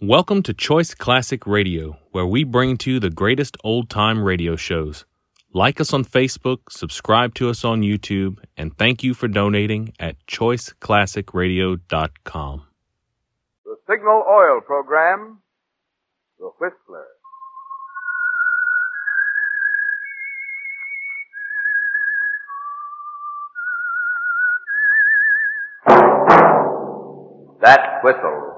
Welcome to Choice Classic Radio, where we bring to you the greatest old time radio shows. Like us on Facebook, subscribe to us on YouTube, and thank you for donating at choiceclassicradio.com. The Signal Oil Program, The Whistler. That whistle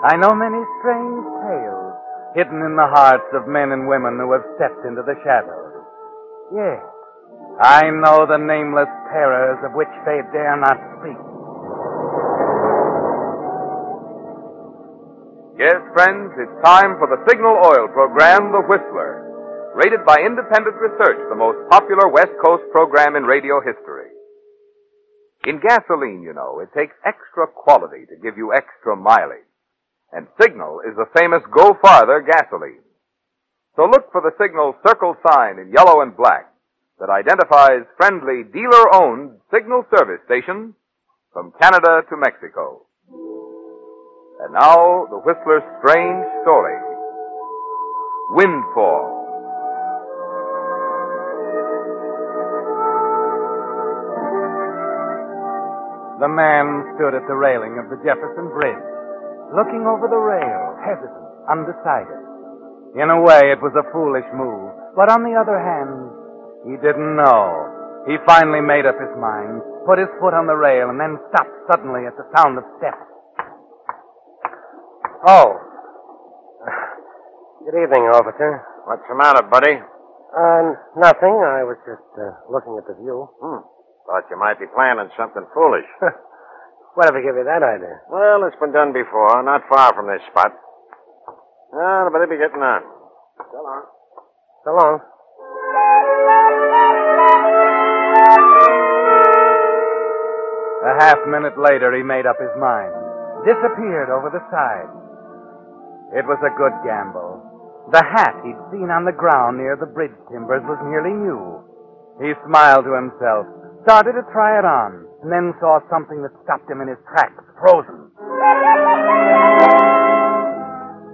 I know many strange tales hidden in the hearts of men and women who have stepped into the shadows. Yes, I know the nameless terrors of which they dare not speak. Yes, friends, it's time for the Signal Oil Program, The Whistler. Rated by independent research, the most popular West Coast program in radio history. In gasoline, you know, it takes extra quality to give you extra mileage. And Signal is the famous Go Farther gasoline. So look for the Signal circle sign in yellow and black that identifies friendly dealer-owned Signal service stations from Canada to Mexico. And now, the Whistler's strange story. Windfall. The man stood at the railing of the Jefferson Bridge, looking over the rail, hesitant, undecided. In a way, it was a foolish move, but on the other hand, he didn't know. He finally made up his mind, put his foot on the rail, and then stopped suddenly at the sound of steps. Oh. Good evening, officer. What's the matter, buddy? Uh, nothing. I was just uh, looking at the view. Hmm. Thought you might be planning something foolish. Whatever gave you that idea? well, it's been done before, not far from this spot. Ah, well, I better be getting on. So long. So long. A half minute later, he made up his mind, disappeared over the side. It was a good gamble. The hat he'd seen on the ground near the bridge timbers was nearly new. He smiled to himself, started to try it on, and then saw something that stopped him in his tracks, frozen.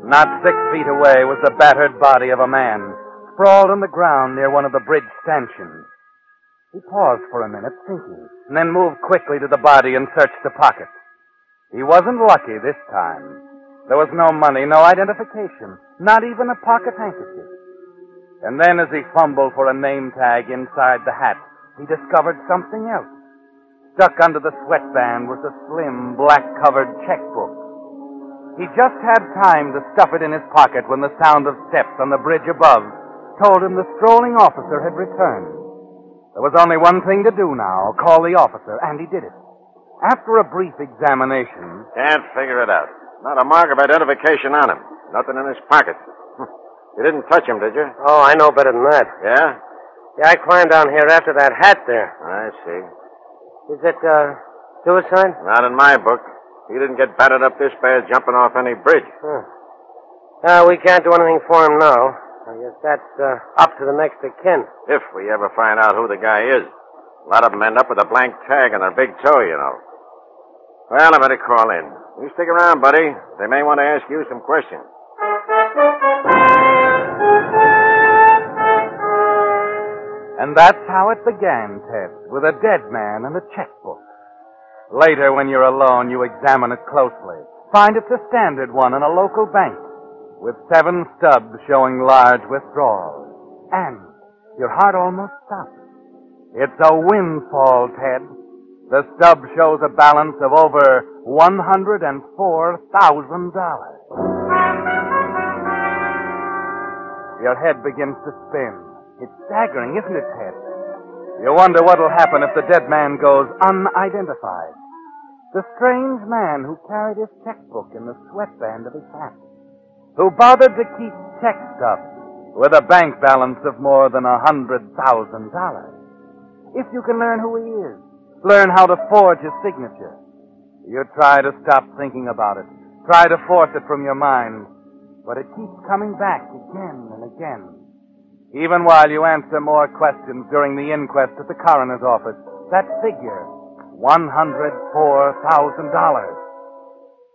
Not six feet away was the battered body of a man, sprawled on the ground near one of the bridge stanchions. He paused for a minute, thinking, and then moved quickly to the body and searched the pockets. He wasn't lucky this time. There was no money, no identification, not even a pocket handkerchief. And then as he fumbled for a name tag inside the hat, he discovered something else. Stuck under the sweatband was a slim, black-covered checkbook. He just had time to stuff it in his pocket when the sound of steps on the bridge above told him the strolling officer had returned. There was only one thing to do now, call the officer, and he did it. After a brief examination, Can't figure it out. Not a mark of identification on him. Nothing in his pocket. You didn't touch him, did you? Oh, I know better than that. Yeah? Yeah, I climbed down here after that hat there. I see. Is it, uh, suicide? Not in my book. He didn't get battered up this bad jumping off any bridge. Huh. Uh, we can't do anything for him now. I guess that's, uh, up to the next of kin. If we ever find out who the guy is. A lot of them end up with a blank tag on their big toe, you know. Well, I better call in. You stick around, buddy. They may want to ask you some questions. And that's how it began, Ted, with a dead man and a checkbook. Later, when you're alone, you examine it closely. Find it's a standard one in a local bank, with seven stubs showing large withdrawals. And your heart almost stops. It's a windfall, Ted. The stub shows a balance of over $104,000. Your head begins to spin. It's staggering, isn't it, Ted? You wonder what'll happen if the dead man goes unidentified. The strange man who carried his checkbook in the sweatband of his hat, who bothered to keep check stubs with a bank balance of more than a hundred thousand dollars. If you can learn who he is, learn how to forge his signature, you try to stop thinking about it, try to force it from your mind, but it keeps coming back again and again. Even while you answer more questions during the inquest at the coroner's office, that figure, $104,000,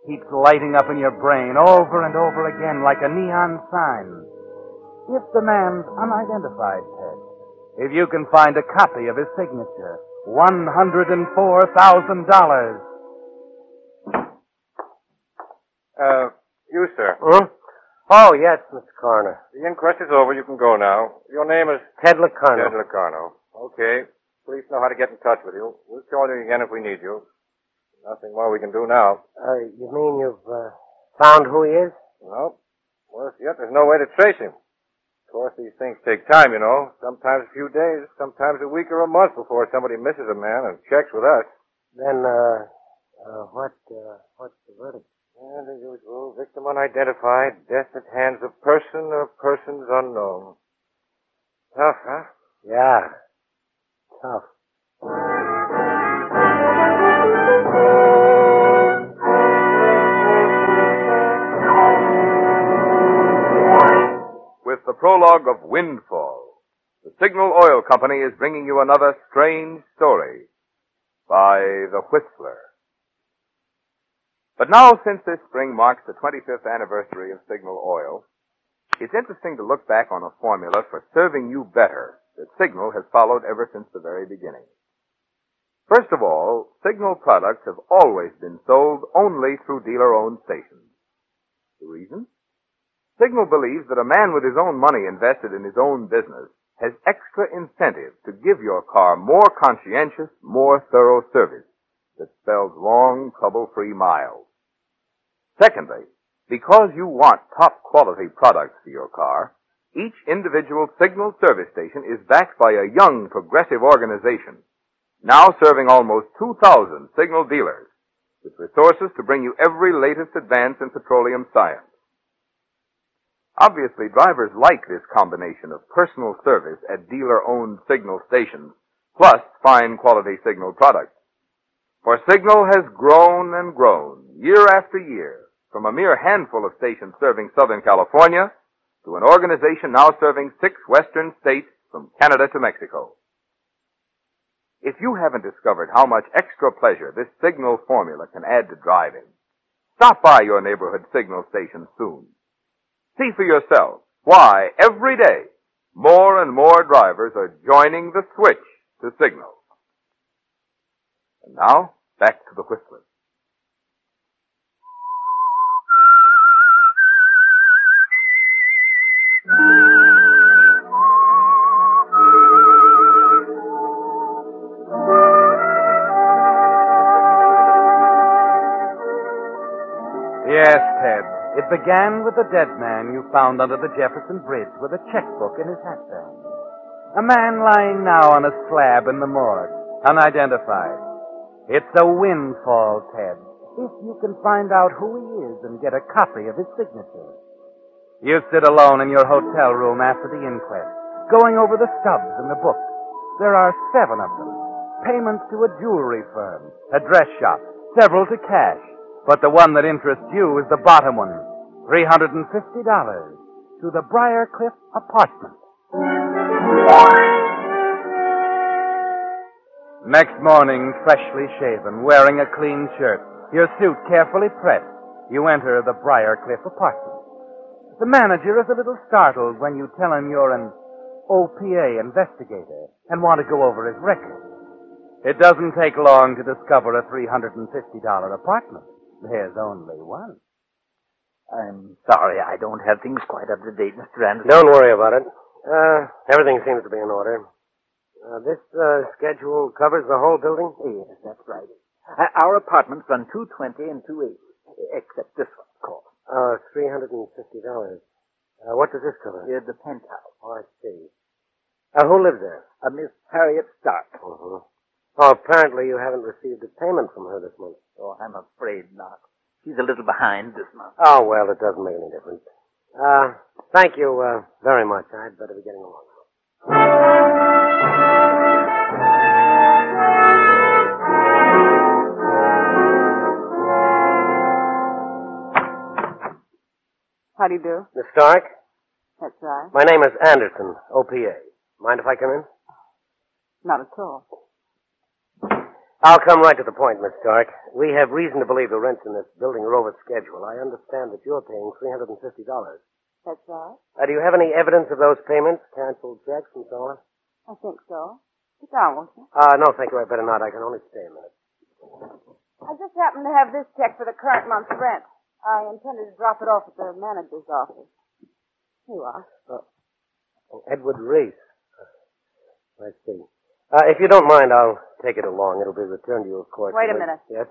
keeps lighting up in your brain over and over again like a neon sign. If the man's unidentified, Ted, if you can find a copy of his signature, $104,000. Uh, you, sir. Hmm? Oh, yes, Mr. Coroner. The inquest is over. You can go now. Your name is Ted Locarno. Ted Locarno. Okay. Police know how to get in touch with you. We'll call you again if we need you. Nothing more we can do now. Uh, you mean you've uh, found who he is? No. Worse yet, there's no way to trace him. Of course, these things take time, you know. Sometimes a few days, sometimes a week or a month before somebody misses a man and checks with us. Then, uh, uh, what, uh, what's the verdict? And the usual, victim unidentified, death at hands of person or persons unknown. Tough, huh? Yeah. Tough. With the prologue of Windfall, the Signal Oil Company is bringing you another strange story by The Whistler. But now, since this spring marks the 25th anniversary of Signal Oil, it's interesting to look back on a formula for serving you better that Signal has followed ever since the very beginning. First of all, Signal products have always been sold only through dealer-owned stations. The reason? Signal believes that a man with his own money invested in his own business has extra incentive to give your car more conscientious, more thorough service that spells long, trouble-free miles. Secondly, because you want top quality products for your car, each individual Signal service station is backed by a young, progressive organization, now serving almost 2,000 Signal dealers, with resources to bring you every latest advance in petroleum science. Obviously, drivers like this combination of personal service at dealer-owned Signal stations, plus fine quality Signal products. For Signal has grown and grown, year after year, from a mere handful of stations serving Southern California to an organization now serving six western states from Canada to Mexico. If you haven't discovered how much extra pleasure this Signal formula can add to driving, stop by your neighborhood Signal station soon. See for yourself why every day more and more drivers are joining the switch to Signal. And now, back to the Whistler. Yes, Ted. It began with the dead man you found under the Jefferson Bridge with a checkbook in his hatband. A man lying now on a slab in the morgue, unidentified. It's a windfall, Ted, if you can find out who he is and get a copy of his signature. You sit alone in your hotel room after the inquest, going over the stubs in the book. There are seven of them. Payments to a jewelry firm, a dress shop, several to cash. But the one that interests you is the bottom one. $350 to the Briarcliff apartment. Next morning, freshly shaven, wearing a clean shirt, your suit carefully pressed, you enter the Briarcliff apartment. The manager is a little startled when you tell him you're an OPA investigator and want to go over his record. It doesn't take long to discover a $350 apartment. There's only one. I'm sorry I don't have things quite up to date, Mr. Anderson. Don't worry about it. Uh, everything seems to be in order. Uh, this uh, schedule covers the whole building? Yes, that's right. Uh, our apartments run 220 and 280, except this one, of course. Uh, $350. Uh, what does this cover? Uh, the penthouse. Oh, I see. Uh, who lives there? Uh, Miss Harriet Stark. Uh-huh. Oh, apparently you haven't received a payment from her this month. Oh, I'm afraid not. She's a little behind this month. Oh, well, it doesn't make any difference. Uh, thank you, uh, very much. I'd better be getting along now. How do you do? Miss Stark, That's right. my name is Anderson, OPA. Mind if I come in? Not at all. I'll come right to the point, Miss Stark. We have reason to believe the rents in this building are over schedule. I understand that you're paying $350. That's right. Uh, do you have any evidence of those payments? Canceled checks and so on? I think so. Sit down, won't you? Uh, no, thank you. I'd better not. I can only stay a minute. I just happened to have this check for the current month's rent. I intended to drop it off at the manager's office. Here you are. Oh, Edward Reese. Uh, I see. Uh, if you don't mind, I'll take it along. It'll be returned to you, of course. Wait a minute. Yes?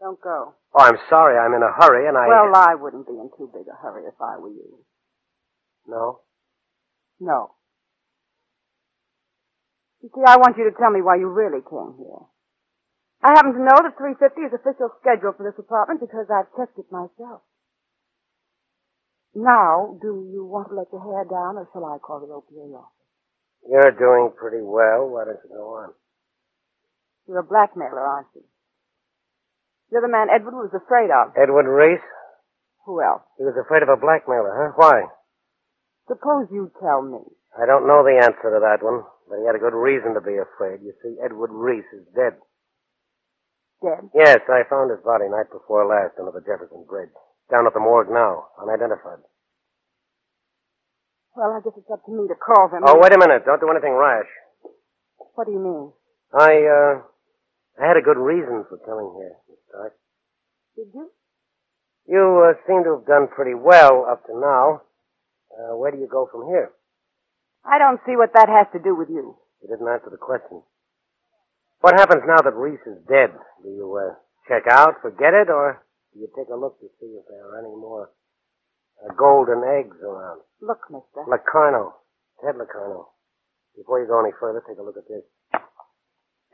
Don't go. Oh, I'm sorry. I'm in a hurry, and I... Well, I wouldn't be in too big a hurry if I were you. No? No. You see, I want you to tell me why you really came here. I happen to know that 350 is official schedule for this apartment because I've checked it myself. Now, do you want to let your hair down or shall I call the OPA office? You're doing pretty well. Why don't you go on? You're a blackmailer, aren't you? You're the man Edward was afraid of. Edward Reese? Who else? He was afraid of a blackmailer, huh? Why? Suppose you tell me. I don't know the answer to that one, but he had a good reason to be afraid. You see, Edward Reese is dead. Dead? Yes, I found his body night before last under the Jefferson Bridge. Down at the morgue now, unidentified. Well, I guess it's up to me to call them. Oh, wait a minute. Don't do anything rash. What do you mean? I, uh, I had a good reason for coming here, Miss Stark. Did you? You uh, seem to have done pretty well up to now. Uh, where do you go from here? I don't see what that has to do with you. You didn't answer the question. What happens now that Reese is dead? Do you uh, check out, forget it, or do you take a look to see if there are any more uh, golden eggs around? Look, mister. Locarno. Ted Locarno. Before you go any further, take a look at this.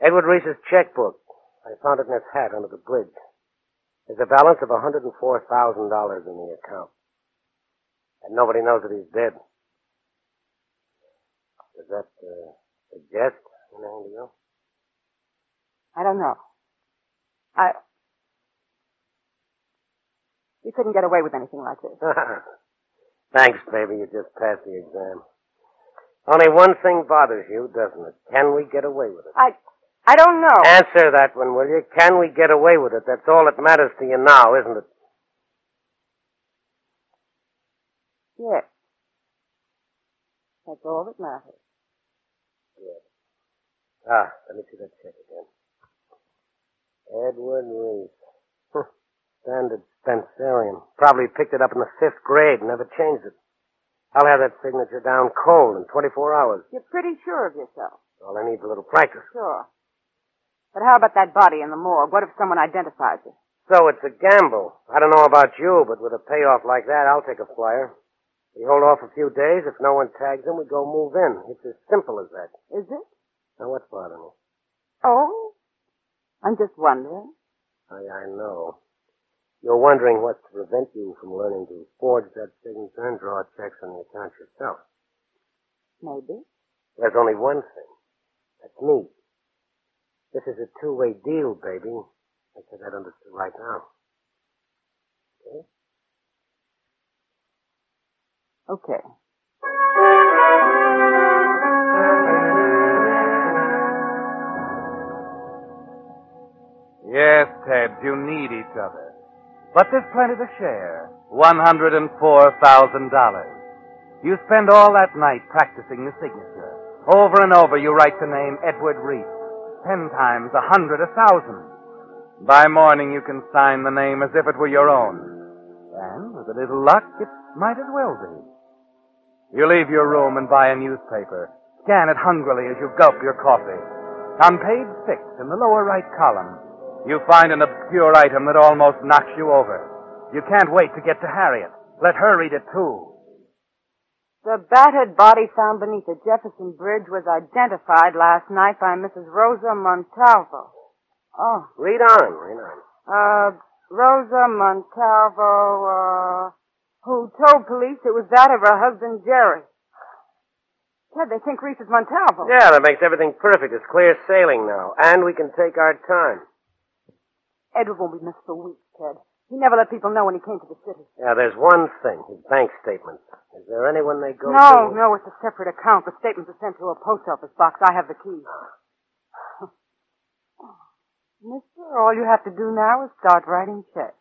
Edward Reese's checkbook. I found it in his hat under the bridge. There's a balance of $104,000 in the account. And nobody knows that he's dead. Does that uh, suggest anything to you? I don't know. I. You couldn't get away with anything like this. Thanks, baby. You just passed the exam. Only one thing bothers you, doesn't it? Can we get away with it? I. I don't know. Answer that one, will you? Can we get away with it? That's all that matters to you now, isn't it? Yes. That's all that matters. Ah, let me see that check again. Edward Reese. Standard Spencerian. Probably picked it up in the fifth grade and never changed it. I'll have that signature down cold in 24 hours. You're pretty sure of yourself. All I need is a little practice. Sure. But how about that body in the morgue? What if someone identifies it? So it's a gamble. I don't know about you, but with a payoff like that, I'll take a flyer. We hold off a few days. If no one tags him, we go move in. It's as simple as that. Is it? Now, what's bothering you? Oh? I'm just wondering. I, I know. You're wondering what's to prevent you from learning to forge that signature and draw checks on the account yourself. Maybe. There's only one thing. That's me. This is a two-way deal, baby. Make sure that understood right now. Okay? Okay. Yes, Ted, you need each other. But there's plenty to share. $104,000. You spend all that night practicing the signature. Over and over you write the name Edward Reese. Ten times, a hundred, a thousand. By morning you can sign the name as if it were your own. And with a little luck, it might as well be. You leave your room and buy a newspaper. Scan it hungrily as you gulp your coffee. On page six, in the lower right column, you find an obscure item that almost knocks you over. You can't wait to get to Harriet. Let her read it too. The battered body found beneath the Jefferson Bridge was identified last night by Mrs. Rosa Montalvo. Oh, Read on, read on. uh, Rosa Montalvo, uh, who told police it was that of her husband, Jerry. Ted, they think Reese is Montalvo. Yeah, that makes everything perfect. It's clear sailing now. And we can take our time. Edward won't be missed for weeks, Ted. He never let people know when he came to the city. Yeah, there's one thing. His bank statement. Is there anyone they go No, to? No, no, it's a separate account. The statements are sent to a post office box. I have the key. Mister, all you have to do now is start writing checks.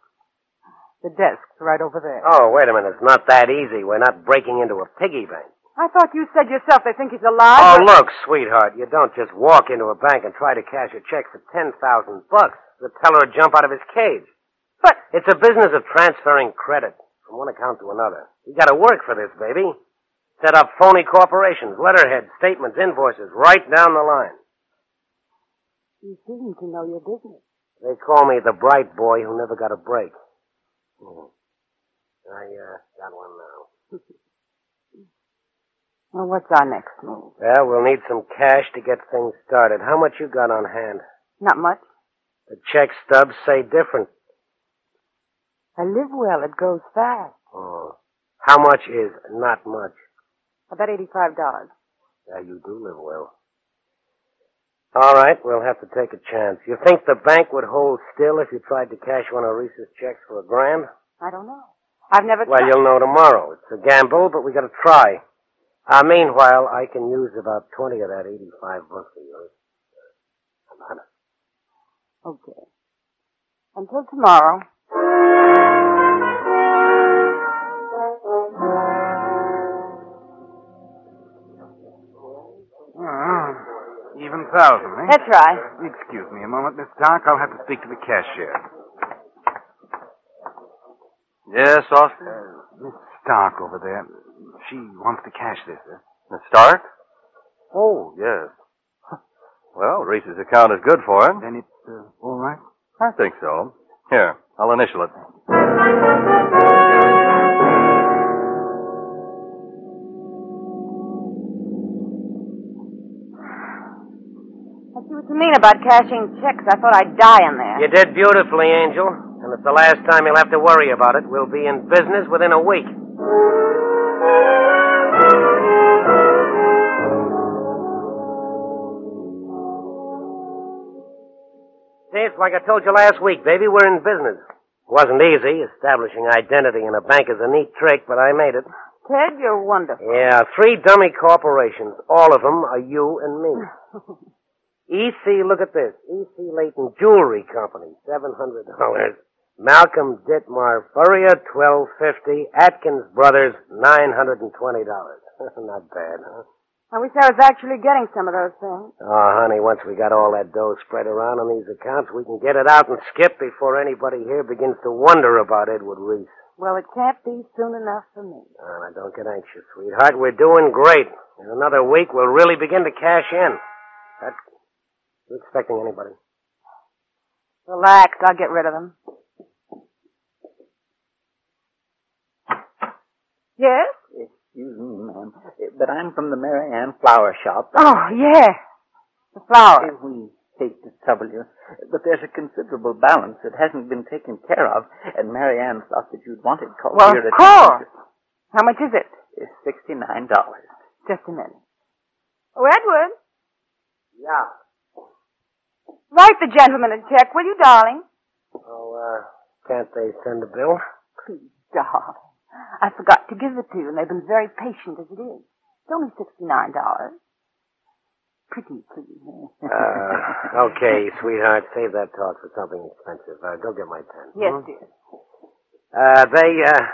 The desk's right over there. Oh, wait a minute. It's not that easy. We're not breaking into a piggy bank. I thought you said yourself they think he's alive. Oh, but- look, sweetheart, you don't just walk into a bank and try to cash a check for ten thousand bucks. The teller would jump out of his cage. But It's a business of transferring credit from one account to another. You gotta work for this, baby. Set up phony corporations, letterheads, statements, invoices, right down the line. you seem to know your business. They call me the bright boy who never got a break. Hmm. I, uh, got one now. Well, what's our next move? Well, we'll need some cash to get things started. How much you got on hand? Not much. The check stubs say different. I live well. It goes fast. Oh. How much is not much? About eighty-five dollars. Yeah, you do live well. All right, we'll have to take a chance. You think the bank would hold still if you tried to cash one of Reese's checks for a grand? I don't know. I've never. Well, tried. you'll know tomorrow. It's a gamble, but we gotta try. Uh, meanwhile, I can use about 20 of that 85 bucks of yours. Come on. Okay. Until tomorrow. Ah, even thousand, eh? That's right. Excuse me a moment, Miss Stark. I'll have to speak to the cashier. Yes, Austin? Uh, Miss Stark over there. She wants to cash this, eh? Miss Stark? Oh, yes. Well, Reese's account is good for him. Then it's uh, all right? I think so. Here, I'll initial it. I see what you mean about cashing checks. I thought I'd die in there. You did beautifully, Angel. And it's the last time you'll have to worry about it. We'll be in business within a week. It's like I told you last week, baby. We're in business. It wasn't easy. Establishing identity in a bank is a neat trick, but I made it. Ted, you're wonderful. Yeah, three dummy corporations. All of them are you and me. EC, look at this. EC Layton Jewelry Company, $700. Malcolm Ditmar Furrier, 1250. Atkins Brothers, $920. Not bad, huh? I wish I was actually getting some of those things. Oh, honey, once we got all that dough spread around on these accounts, we can get it out and skip before anybody here begins to wonder about Edward Reese. Well, it can't be soon enough for me. Oh, now, don't get anxious, sweetheart. We're doing great. In another week, we'll really begin to cash in. That... You expecting anybody? Relax, I'll get rid of them. Yes? Excuse me, ma'am, but I'm from the Mary Ann Flower Shop. Oh, yeah. The flowers. We hate to trouble you, but there's a considerable balance that hasn't been taken care of, and Mary Ann thought that you'd want it called Well, here of course. How much is it? It's sixty-nine dollars. Just a minute. Oh, Edward, Yeah. write the gentleman a check, will you, darling? Oh, uh, can't they send a bill? Please, darling. I forgot to give it to you, and they've been very patient as it is. It's only $69. Pretty, please. Uh, okay, sweetheart. Save that talk for something expensive. Uh, go get my pen. Yes, hmm? dear. Uh, they, uh,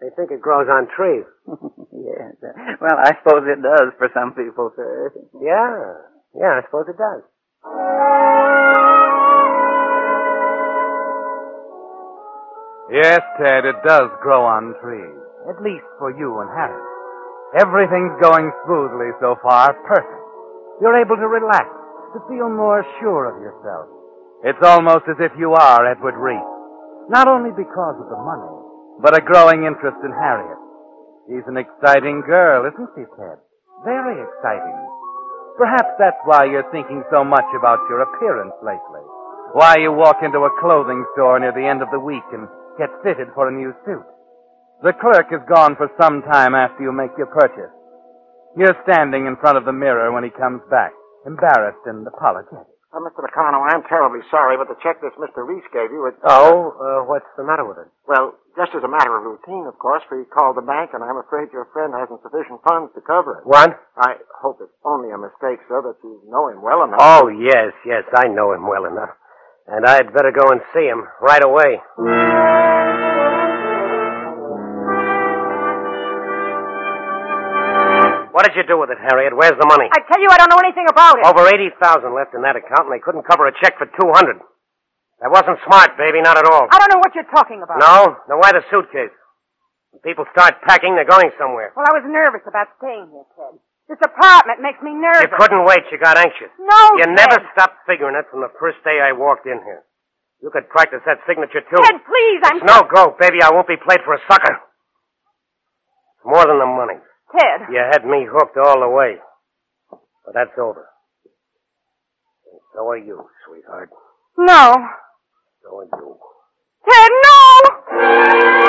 they think it grows on trees. yes. Well, I suppose it does for some people, sir. Yeah. Yeah, I suppose it does. Yes, Ted, it does grow on trees. At least for you and Harry. Everything's going smoothly so far. Perfect. You're able to relax, to feel more sure of yourself. It's almost as if you are Edward Reese. Not only because of the money, but a growing interest in Harriet. She's an exciting girl, isn't she, Ted? Very exciting. Perhaps that's why you're thinking so much about your appearance lately. Why you walk into a clothing store near the end of the week and get fitted for a new suit. The clerk is gone for some time after you make your purchase. You're standing in front of the mirror when he comes back, embarrassed and apologetic. Uh, Mr. Locarno, I'm terribly sorry, but the check this Mr. Reese gave you, it... Oh, uh, what's the matter with it? Well, just as a matter of routine, of course, we called the bank, and I'm afraid your friend hasn't sufficient funds to cover it. What? I hope it's only a mistake, sir, that you know him well enough. Oh, yes, yes, I know him well enough. And I'd better go and see him right away. What did you do with it, Harriet? Where's the money? I tell you, I don't know anything about it. Over 80,000 left in that account, and they couldn't cover a check for 200. That wasn't smart, baby, not at all. I don't know what you're talking about. No? Then why the suitcase? When people start packing, they're going somewhere. Well, I was nervous about staying here, Ted. This apartment makes me nervous. You couldn't wait. You got anxious. No, You Ted. never stopped figuring it from the first day I walked in here. You could practice that signature, too. Ted, please, I'm... It's no go, baby. I won't be played for a sucker. It's more than the money. Ted. You had me hooked all the way. But that's over. And so are you, sweetheart. No. So are you. Ted, no!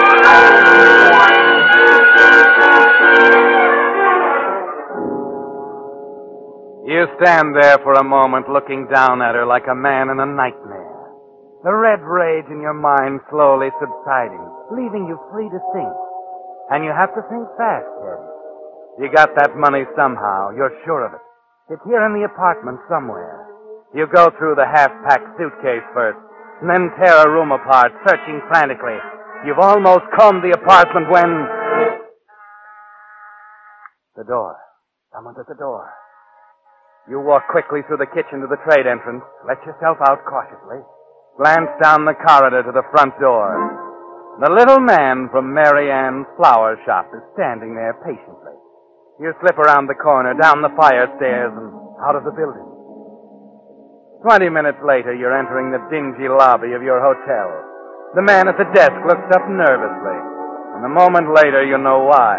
You stand there for a moment looking down at her like a man in a nightmare. The red rage in your mind slowly subsiding, leaving you free to think. And you have to think fast, Ted. You got that money somehow, you're sure of it. It's here in the apartment somewhere. You go through the half-packed suitcase first, and then tear a room apart, searching frantically. You've almost combed the apartment when... The door. Someone's at the door. You walk quickly through the kitchen to the trade entrance, let yourself out cautiously, glance down the corridor to the front door. The little man from Mary Ann's flower shop is standing there patiently. You slip around the corner, down the fire stairs, and out of the building. Twenty minutes later, you're entering the dingy lobby of your hotel. The man at the desk looks up nervously, and a moment later, you know why.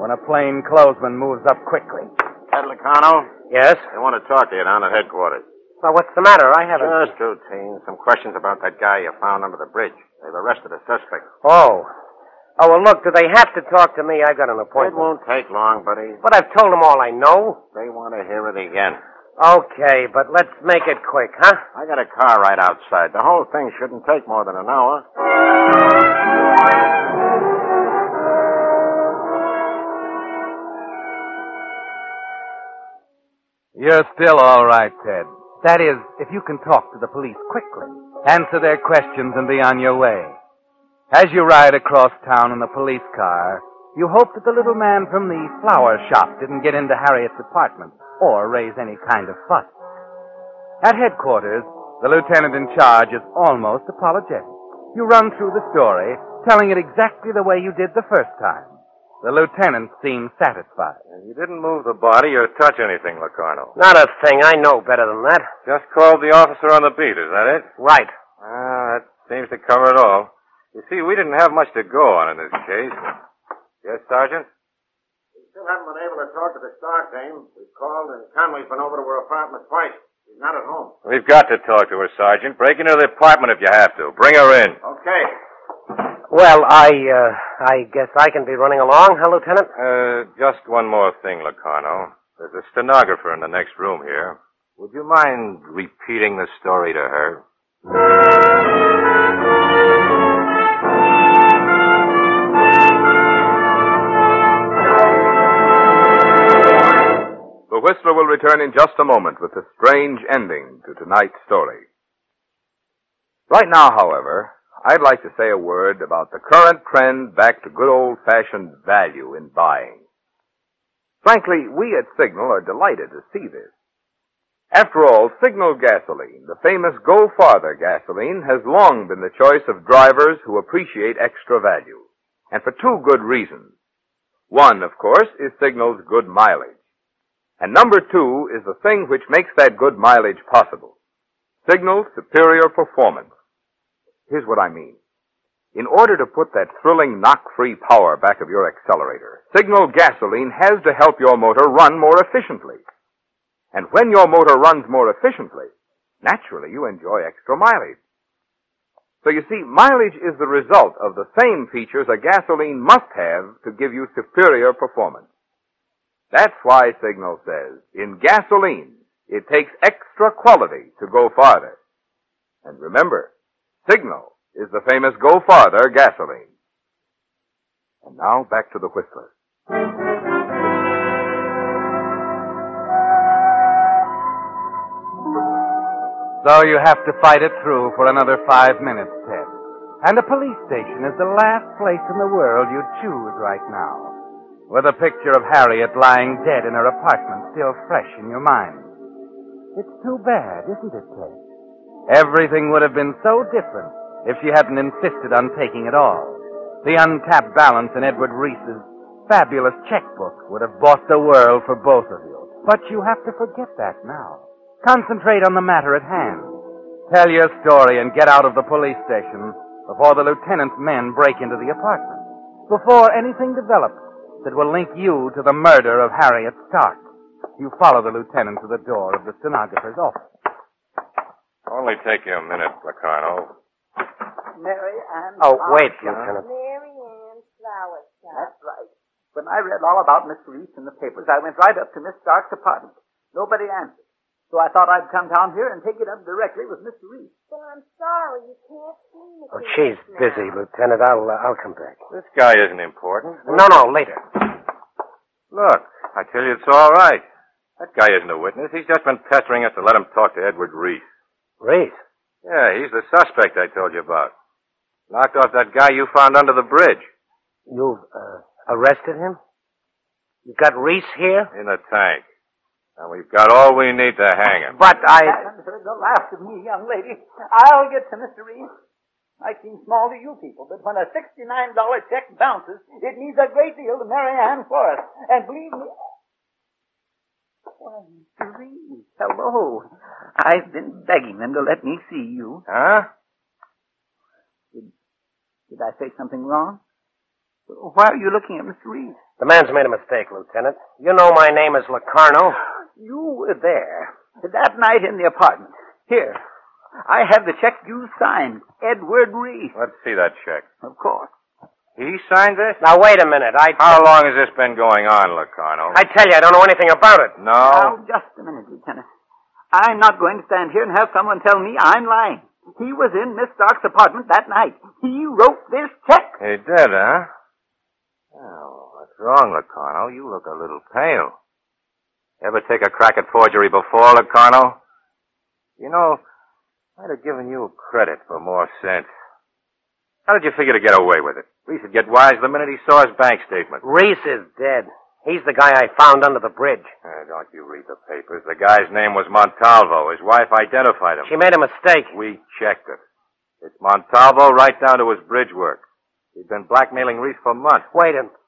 When a plain clothesman moves up quickly. Ed Locarno, Yes? I want to talk to you down at headquarters. Well, what's the matter? I haven't. Just routine. Some questions about that guy you found under the bridge. They've arrested a suspect. Oh. Oh, well, look, do they have to talk to me? I've got an appointment. It appointment. won't take long, buddy. But I've told them all I know. They want to hear it again. Okay, but let's make it quick, huh? I got a car right outside. The whole thing shouldn't take more than an hour. You're still all right, Ted. That is, if you can talk to the police quickly, answer their questions, and be on your way. As you ride across town in the police car, you hope that the little man from the flower shop didn't get into Harriet's apartment or raise any kind of fuss. At headquarters, the lieutenant in charge is almost apologetic. You run through the story, telling it exactly the way you did the first time. The lieutenant seemed satisfied. You didn't move the body or touch anything, Locarno. Not a thing. I know better than that. Just called the officer on the beat, is that it? Right. Ah, that seems to cover it all. You see, we didn't have much to go on in this case. Yes, Sergeant? We still haven't been able to talk to the Stark dame. We've called, and Conway's been over to her apartment twice. She's not at home. We've got to talk to her, Sergeant. Break into the apartment if you have to. Bring her in. Okay. Well, I, uh, I guess I can be running along, huh, Lieutenant? Uh, just one more thing, Locarno. There's a stenographer in the next room here. Would you mind repeating the story to her? The Whistler will return in just a moment with a strange ending to tonight's story. Right now, however, I'd like to say a word about the current trend back to good old fashioned value in buying. Frankly, we at Signal are delighted to see this. After all, Signal gasoline, the famous Go Farther gasoline, has long been the choice of drivers who appreciate extra value. And for two good reasons. One, of course, is Signal's good mileage. And number two is the thing which makes that good mileage possible. Signal's superior performance. Here's what I mean. In order to put that thrilling knock-free power back of your accelerator, Signal gasoline has to help your motor run more efficiently. And when your motor runs more efficiently, naturally you enjoy extra mileage. So you see, mileage is the result of the same features a gasoline must have to give you superior performance. That's why Signal says, in gasoline, it takes extra quality to go farther. And remember, Signal is the famous Go Farther gasoline. And now back to the Whistler. So you have to fight it through for another five minutes, Ted. And a police station is the last place in the world you'd choose right now. With a picture of Harriet lying dead in her apartment still fresh in your mind. It's too bad, isn't it, Ted? Everything would have been so different if she hadn't insisted on taking it all. The untapped balance in Edward Reese's fabulous checkbook would have bought the world for both of you. But you have to forget that now. Concentrate on the matter at hand. Tell your story and get out of the police station before the lieutenant's men break into the apartment. Before anything develops that will link you to the murder of Harriet Stark. You follow the lieutenant to the door of the stenographer's office. Only take you a minute, Locarno. Mary Ann. Oh, Stark. wait, Lieutenant. Mary Ann Flower That's right. When I read all about Miss Reese in the papers, I went right up to Miss Stark's apartment. Nobody answered. So I thought I'd come down here and take it up directly with Mr. Reese. Well, I'm sorry you can't see Miss Oh, she's now. busy, Lieutenant. I'll, uh, I'll come back. This guy isn't important. No, no, later. Look, I tell you, it's all right. That guy isn't a witness. He's just been pestering us to let him talk to Edward Reese. Reese. Yeah, he's the suspect I told you about. Knocked off that guy you found under the bridge. You've, uh, arrested him? You got Reese here? In the tank. And we've got all we need to hang him. But I... haven't heard the last of me, young lady. I'll get to Mr. Reese. I seem small to you people, but when a $69 check bounces, it means a great deal to Mary Ann Forrest. And believe me... Why, Mr. Reese, hello. I've been begging them to let me see you. Huh? Did did I say something wrong? Why are you looking at Mr. Reese? The man's made a mistake, Lieutenant. You know my name is Locarno. You were there that night in the apartment. Here, I have the check you signed, Edward Reese. Let's see that check. Of course. He signed this? Now, wait a minute. I... How long has this been going on, Locarno? I tell you, I don't know anything about it. No? Now, just a minute, Lieutenant. I'm not going to stand here and have someone tell me I'm lying. He was in Miss Stark's apartment that night. He wrote this check. He did, huh? Oh, what's wrong, Locarno? You look a little pale. Ever take a crack at forgery before, Locarno? You know, I'd have given you credit for more sense. How did you figure to get away with it? Reese would get wise the minute he saw his bank statement. Reese is dead. He's the guy I found under the bridge. Uh, don't you read the papers? The guy's name was Montalvo. His wife identified him. She made a mistake. We checked it. It's Montalvo right down to his bridge work. He's been blackmailing Reese for months. Wait a minute.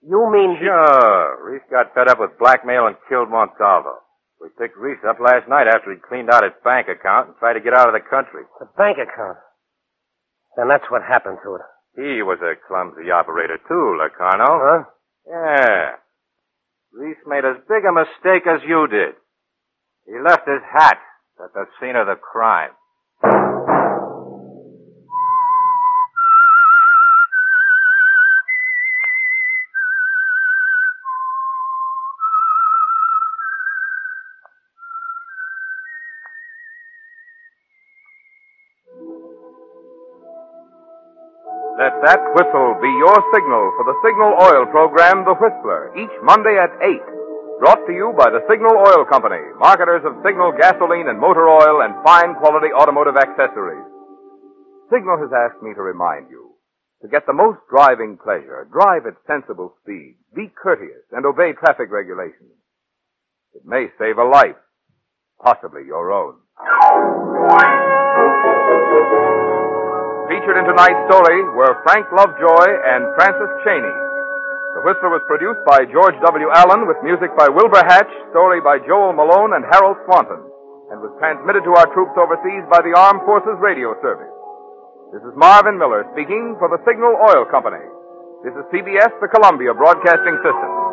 You mean he... Sure. Reese got fed up with blackmail and killed Montalvo. We picked Reese up last night after he'd cleaned out his bank account and tried to get out of the country. The bank account. Then that's what happened to it. He was a clumsy operator too, Locarno. Huh? Yeah. Reese made as big a mistake as you did. He left his hat at the scene of the crime. Let that whistle be your signal for the Signal Oil program, The Whistler, each Monday at 8. Brought to you by the Signal Oil Company, marketers of Signal gasoline and motor oil and fine quality automotive accessories. Signal has asked me to remind you to get the most driving pleasure, drive at sensible speed, be courteous, and obey traffic regulations. It may save a life, possibly your own. Featured in tonight's story were Frank Lovejoy and Frances Chaney. The Whistler was produced by George W. Allen with music by Wilbur Hatch, story by Joel Malone and Harold Swanton, and was transmitted to our troops overseas by the Armed Forces Radio Service. This is Marvin Miller speaking for the Signal Oil Company. This is CBS, the Columbia Broadcasting System.